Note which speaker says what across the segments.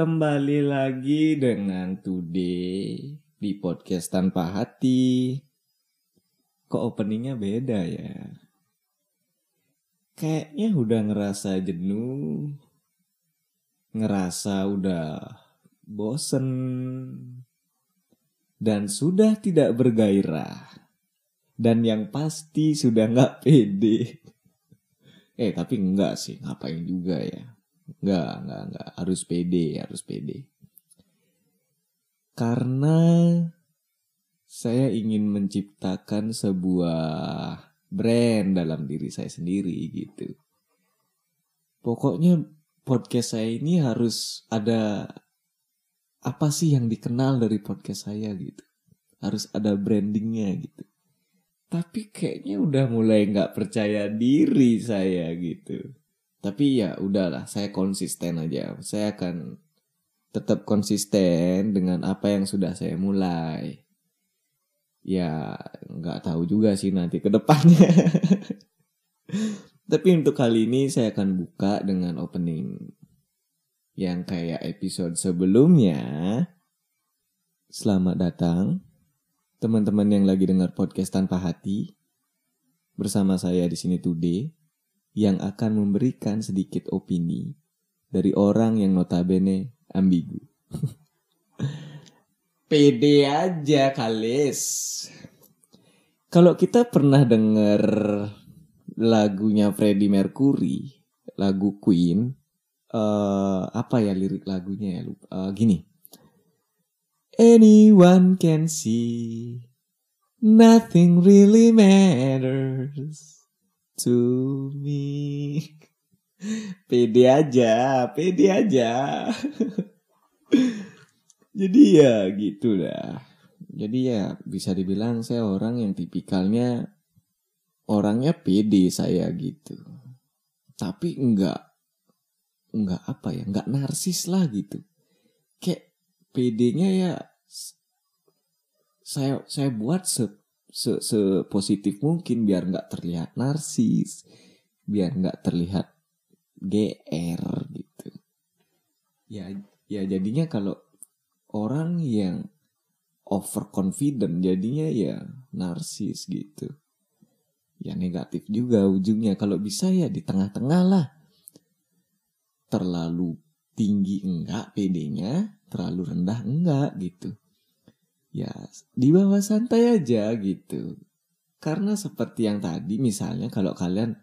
Speaker 1: Kembali lagi dengan Today di podcast tanpa hati. Kok openingnya beda ya? Kayaknya udah ngerasa jenuh, ngerasa udah bosen, dan sudah tidak bergairah. Dan yang pasti sudah nggak pede. Eh tapi enggak sih, ngapain juga ya. Enggak, enggak, enggak. Harus pede, harus pede. Karena saya ingin menciptakan sebuah brand dalam diri saya sendiri gitu. Pokoknya podcast saya ini harus ada apa sih yang dikenal dari podcast saya gitu. Harus ada brandingnya gitu. Tapi kayaknya udah mulai nggak percaya diri saya gitu. Tapi ya udahlah, saya konsisten aja. Saya akan tetap konsisten dengan apa yang sudah saya mulai. Ya nggak tahu juga sih nanti ke depannya. Tapi untuk kali ini saya akan buka dengan opening yang kayak episode sebelumnya. Selamat datang teman-teman yang lagi dengar podcast tanpa hati bersama saya di sini today yang akan memberikan sedikit opini dari orang yang notabene ambigu. Pede aja kalis. Kalau kita pernah denger lagunya Freddie Mercury, lagu Queen, uh, apa ya lirik lagunya ya? Uh, gini anyone can see. Nothing really matters to me. Pede aja, pede aja. Jadi ya gitu lah. Jadi ya bisa dibilang saya orang yang tipikalnya orangnya pede saya gitu. Tapi enggak enggak apa ya, enggak narsis lah gitu. Kayak PD-nya ya saya saya buat se, se, se positif mungkin biar nggak terlihat narsis, biar nggak terlihat GR gitu. Ya ya jadinya kalau orang yang overconfident jadinya ya narsis gitu. Ya negatif juga ujungnya kalau bisa ya di tengah-tengah lah. Terlalu tinggi enggak PD-nya, terlalu rendah enggak gitu di bawah santai aja gitu. Karena seperti yang tadi misalnya kalau kalian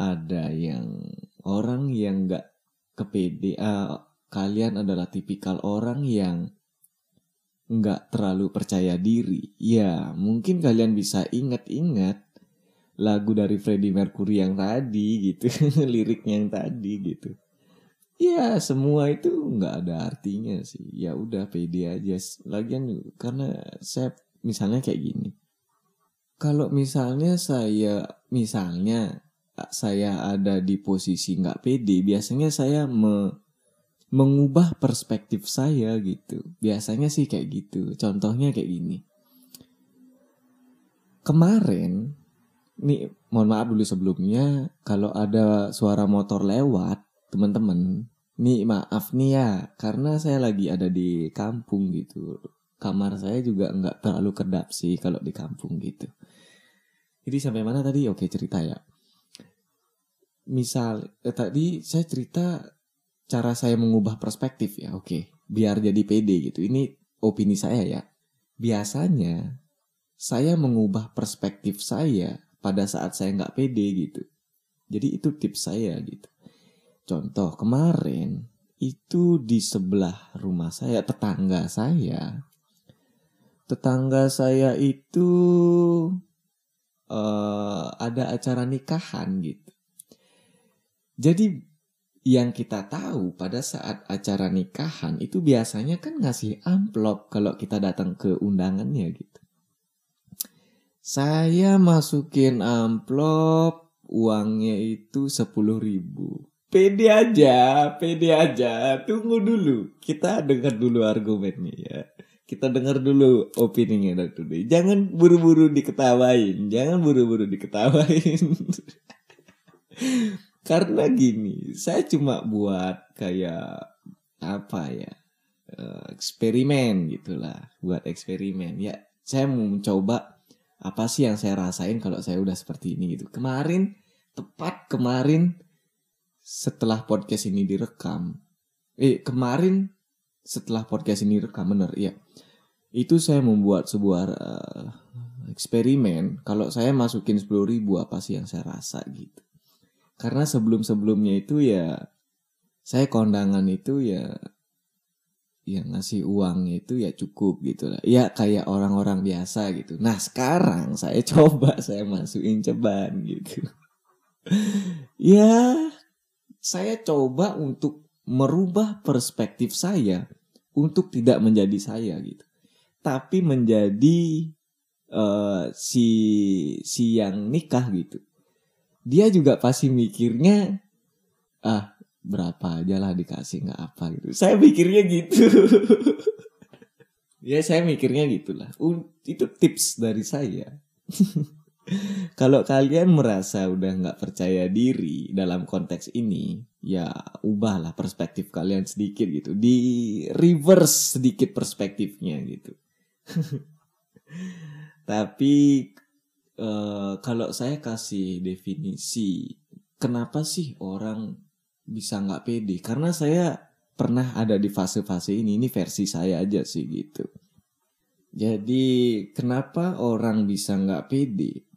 Speaker 1: ada yang orang yang nggak kepede, uh, kalian adalah tipikal orang yang nggak terlalu percaya diri. Ya mungkin kalian bisa ingat-ingat lagu dari Freddie Mercury yang tadi gitu, liriknya yang tadi gitu ya semua itu nggak ada artinya sih. Ya udah pede aja. Lagian karena saya misalnya kayak gini. Kalau misalnya saya misalnya saya ada di posisi nggak pede biasanya saya me, mengubah perspektif saya gitu. Biasanya sih kayak gitu. Contohnya kayak gini. Kemarin nih mohon maaf dulu sebelumnya kalau ada suara motor lewat teman-teman. Nih maaf nih ya karena saya lagi ada di kampung gitu. Kamar saya juga nggak terlalu kedap sih kalau di kampung gitu. Jadi sampai mana tadi? Oke cerita ya. Misal eh, tadi saya cerita cara saya mengubah perspektif ya oke. Biar jadi pede gitu. Ini opini saya ya. Biasanya saya mengubah perspektif saya pada saat saya nggak pede gitu. Jadi itu tips saya gitu Contoh kemarin itu di sebelah rumah saya, tetangga saya. Tetangga saya itu uh, ada acara nikahan gitu. Jadi yang kita tahu pada saat acara nikahan itu biasanya kan ngasih amplop kalau kita datang ke undangannya gitu. Saya masukin amplop uangnya itu sepuluh ribu Pede aja, pede aja. Tunggu dulu. Kita dengar dulu argumennya ya. Kita dengar dulu opininya dari Jangan buru-buru diketawain. Jangan buru-buru diketawain. Karena gini, saya cuma buat kayak apa ya? eh, eksperimen gitulah, buat eksperimen. Ya, saya mau mencoba apa sih yang saya rasain kalau saya udah seperti ini gitu. Kemarin tepat kemarin setelah podcast ini direkam. Eh, kemarin setelah podcast ini rekam bener ya. Itu saya membuat sebuah uh, eksperimen kalau saya masukin 10 ribu apa sih yang saya rasa gitu. Karena sebelum-sebelumnya itu ya saya kondangan itu ya ya ngasih uang itu ya cukup gitu lah. Ya kayak orang-orang biasa gitu. Nah sekarang saya coba saya masukin ceban gitu. ya saya coba untuk merubah perspektif saya untuk tidak menjadi saya gitu. Tapi menjadi uh, si si yang nikah gitu. Dia juga pasti mikirnya ah berapa aja lah dikasih nggak apa gitu. Saya mikirnya gitu. ya saya mikirnya gitulah. Itu tips dari saya. Kalau kalian merasa udah nggak percaya diri dalam konteks ini, ya ubahlah perspektif kalian sedikit gitu. Di reverse sedikit perspektifnya gitu. Tapi uh, kalau saya kasih definisi, kenapa sih orang bisa nggak pede karena saya pernah ada di fase-fase ini ini versi saya aja sih gitu jadi kenapa orang bisa nggak pede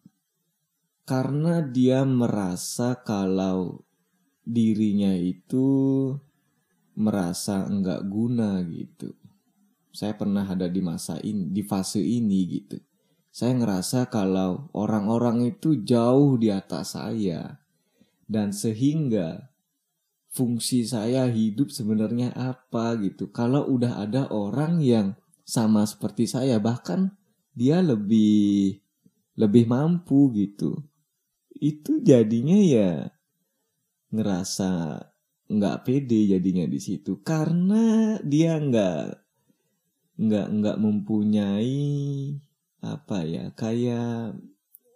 Speaker 1: karena dia merasa kalau dirinya itu merasa nggak guna gitu saya pernah ada di masa ini di fase ini gitu saya ngerasa kalau orang-orang itu jauh di atas saya dan sehingga fungsi saya hidup sebenarnya apa gitu. Kalau udah ada orang yang sama seperti saya bahkan dia lebih lebih mampu gitu. Itu jadinya ya ngerasa nggak pede jadinya di situ karena dia nggak nggak nggak mempunyai apa ya kayak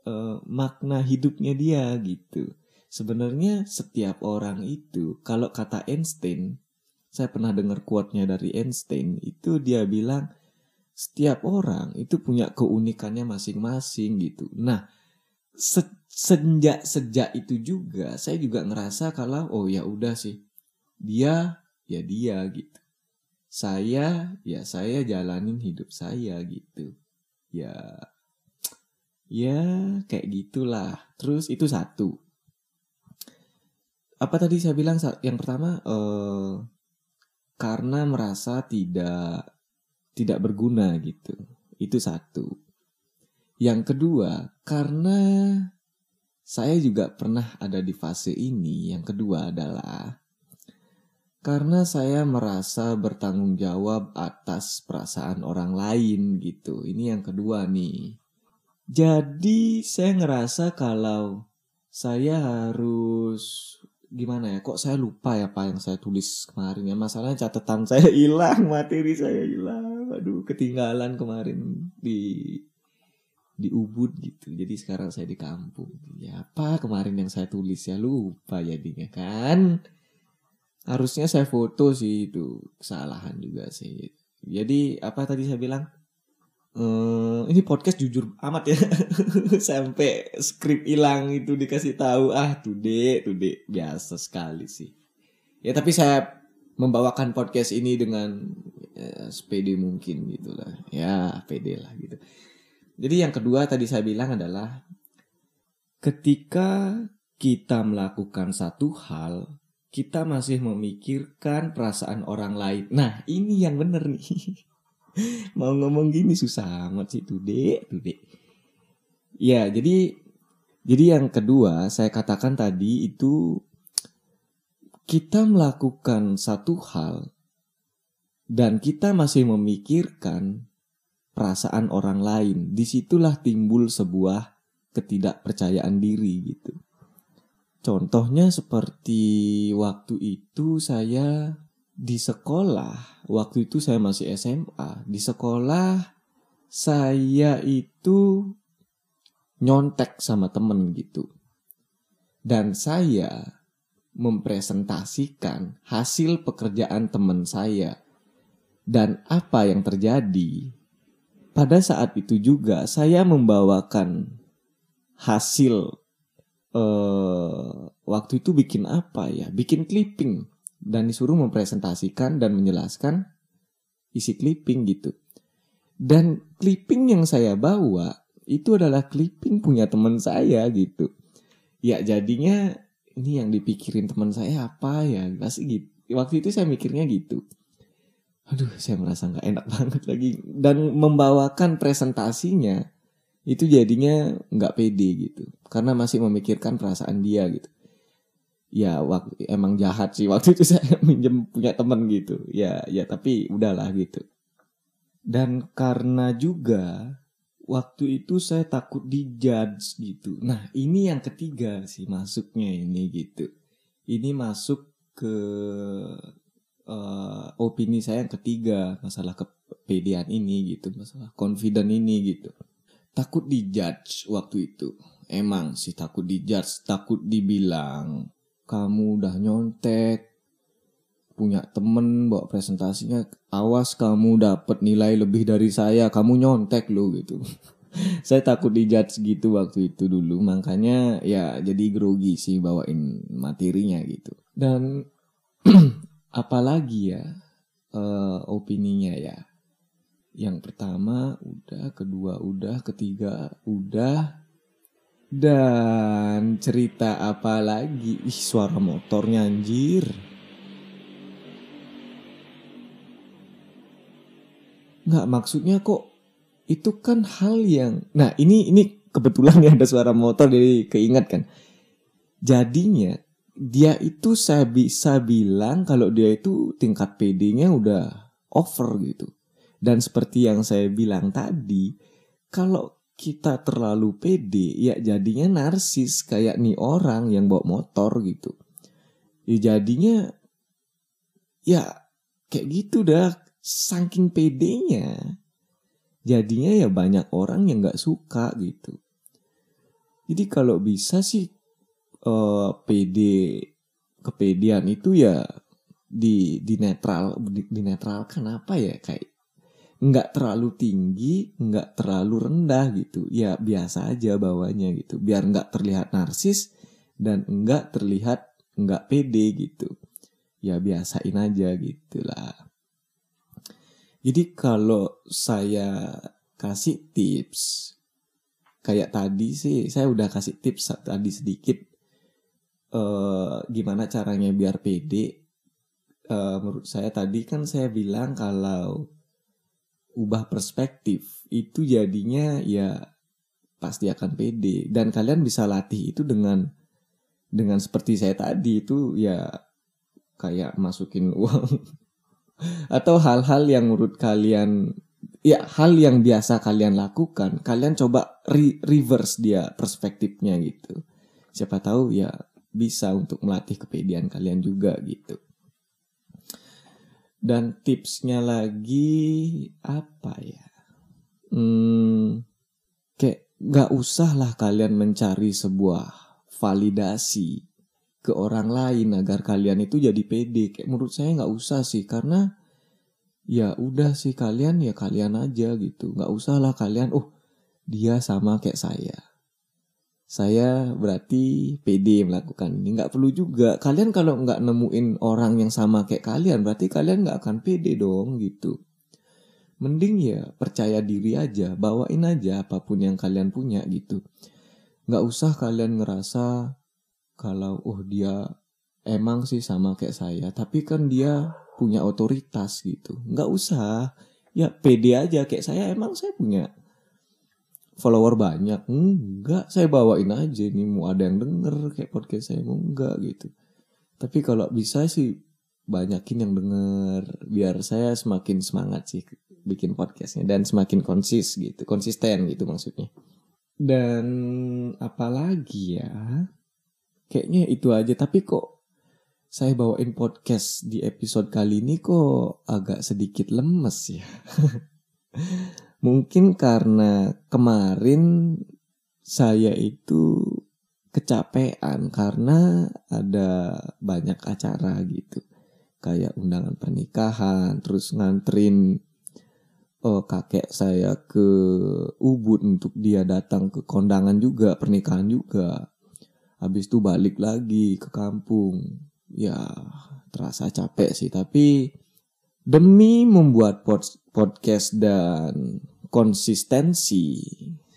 Speaker 1: uh, makna hidupnya dia gitu Sebenarnya setiap orang itu, kalau kata Einstein, saya pernah dengar quote-nya dari Einstein, itu dia bilang setiap orang itu punya keunikannya masing-masing gitu. Nah, sejak sejak itu juga saya juga ngerasa kalau oh ya udah sih dia ya dia gitu. Saya ya saya jalanin hidup saya gitu. Ya ya kayak gitulah. Terus itu satu apa tadi saya bilang yang pertama eh, karena merasa tidak tidak berguna gitu itu satu yang kedua karena saya juga pernah ada di fase ini. Yang kedua adalah karena saya merasa bertanggung jawab atas perasaan orang lain gitu. Ini yang kedua nih. Jadi saya ngerasa kalau saya harus gimana ya kok saya lupa ya apa yang saya tulis kemarin ya? Masalahnya catatan saya hilang materi saya hilang. Aduh ketinggalan kemarin di di Ubud gitu. Jadi sekarang saya di kampung. Ya apa kemarin yang saya tulis ya? Lupa jadinya kan. Harusnya saya foto sih itu kesalahan juga sih. Jadi apa tadi saya bilang? Uh, ini podcast jujur amat ya. Sampai skrip hilang itu dikasih tahu. Ah today today biasa sekali sih. Ya tapi saya membawakan podcast ini dengan ya, sepede mungkin gitulah. Ya pede lah gitu jadi yang kedua tadi saya bilang adalah ketika kita melakukan satu hal kita masih memikirkan perasaan orang lain nah ini yang benar nih Mau ngomong gini susah amat sih tuh dek, tuh dek. Ya, jadi jadi yang kedua saya katakan tadi itu kita melakukan satu hal dan kita masih memikirkan perasaan orang lain. Di situlah timbul sebuah ketidakpercayaan diri gitu. Contohnya seperti waktu itu saya di sekolah, waktu itu saya masih SMA, di sekolah saya itu nyontek sama temen gitu. Dan saya mempresentasikan hasil pekerjaan teman saya dan apa yang terjadi. Pada saat itu juga saya membawakan hasil eh, waktu itu bikin apa ya? Bikin clipping dan disuruh mempresentasikan dan menjelaskan isi clipping gitu. Dan clipping yang saya bawa itu adalah clipping punya teman saya gitu. Ya jadinya ini yang dipikirin teman saya apa ya? Pasti gitu. Waktu itu saya mikirnya gitu. Aduh, saya merasa nggak enak banget lagi. Dan membawakan presentasinya itu jadinya nggak pede gitu. Karena masih memikirkan perasaan dia gitu. Ya waktu emang jahat sih waktu itu saya minjem punya temen gitu. Ya ya tapi udahlah gitu. Dan karena juga waktu itu saya takut dijudge gitu. Nah ini yang ketiga sih masuknya ini gitu. Ini masuk ke uh, opini saya yang ketiga masalah kepedean ini gitu, masalah confident ini gitu. Takut dijudge waktu itu. Emang sih takut dijudge, takut dibilang kamu udah nyontek, punya temen bawa presentasinya awas kamu dapat nilai lebih dari saya kamu nyontek lo gitu saya takut dijudge gitu waktu itu dulu makanya ya jadi grogi sih bawain materinya gitu dan apalagi ya uh, opininya ya. Yang pertama udah kedua udah ketiga udah. Dan cerita apa lagi? Ih suara motornya anjir. Nggak maksudnya kok itu kan hal yang nah ini ini kebetulan ya ada suara motor jadi keingat kan. Jadinya dia itu saya bisa bilang kalau dia itu tingkat PD-nya udah over gitu. Dan seperti yang saya bilang tadi, kalau kita terlalu pede, ya jadinya narsis kayak nih orang yang bawa motor gitu. Ya jadinya ya kayak gitu dah saking pedenya jadinya ya banyak orang yang nggak suka gitu jadi kalau bisa sih uh, pede kepedean itu ya di di netral di, di netralkan apa ya kayak nggak terlalu tinggi nggak terlalu rendah gitu. Ya biasa aja bawahnya gitu. Biar nggak terlihat narsis dan nggak terlihat nggak pede gitu. Ya biasain aja gitulah jadi kalau saya kasih tips kayak tadi sih saya udah kasih tips tadi sedikit uh, gimana caranya biar pede. Uh, menurut saya tadi kan saya bilang kalau ubah perspektif itu jadinya ya pasti akan pede. Dan kalian bisa latih itu dengan dengan seperti saya tadi itu ya kayak masukin uang. Atau hal-hal yang menurut kalian ya hal yang biasa kalian lakukan kalian coba re reverse dia perspektifnya gitu. Siapa tahu ya bisa untuk melatih kepedean kalian juga gitu. Dan tipsnya lagi apa ya? Hmm, kayak nggak usah lah kalian mencari sebuah validasi ke orang lain agar kalian itu jadi pede. Kayak menurut saya nggak usah sih karena ya udah sih kalian ya kalian aja gitu. Nggak usah lah kalian oh dia sama kayak saya saya berarti pede melakukan. Ini nggak perlu juga. Kalian kalau nggak nemuin orang yang sama kayak kalian berarti kalian nggak akan pede dong gitu. Mending ya percaya diri aja bawain aja apa pun yang kalian punya gitu. Nggak usah kalian ngerasa kalau oh dia emang sih sama kayak saya tapi kan dia punya otoritas gitu. Nggak usah. Ya pede aja. Kayak saya emang saya punya follower banyak. Enggak saya bawain aja nih mau ada yang denger kayak podcast saya mau enggak gitu. Tapi kalau bisa sih banyakin yang denger biar saya semakin semangat sih bikin podcastnya dan semakin konsis gitu konsisten gitu maksudnya. Dan apalagi ya kayaknya itu aja. Tapi kok saya bawain podcast di episode kali ini kok agak sedikit lemes ya mungkin karena kemarin saya itu kecapean karena ada banyak acara gitu. Kayak undangan pernikahan, terus nganterin oh, kakek saya ke Ubud untuk dia datang ke kondangan juga, pernikahan juga. Habis itu balik lagi ke kampung. Ya, terasa capek sih, tapi demi membuat podcast dan konsistensi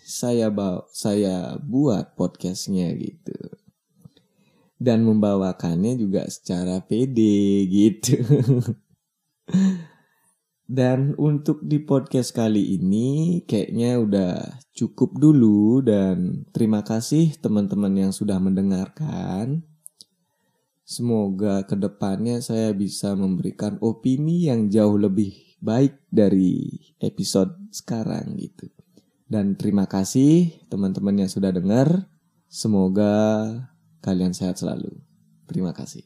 Speaker 1: saya bawa, saya buat podcastnya gitu. Dan membawakannya juga secara pede gitu. Dan untuk di podcast kali ini kayaknya udah cukup dulu. Dan terima kasih teman-teman yang sudah mendengarkan. Semoga ke depannya saya bisa memberikan opini yang jauh lebih baik dari episode sekarang gitu dan terima kasih teman-teman yang sudah dengar. Semoga kalian sehat selalu. Terima kasih.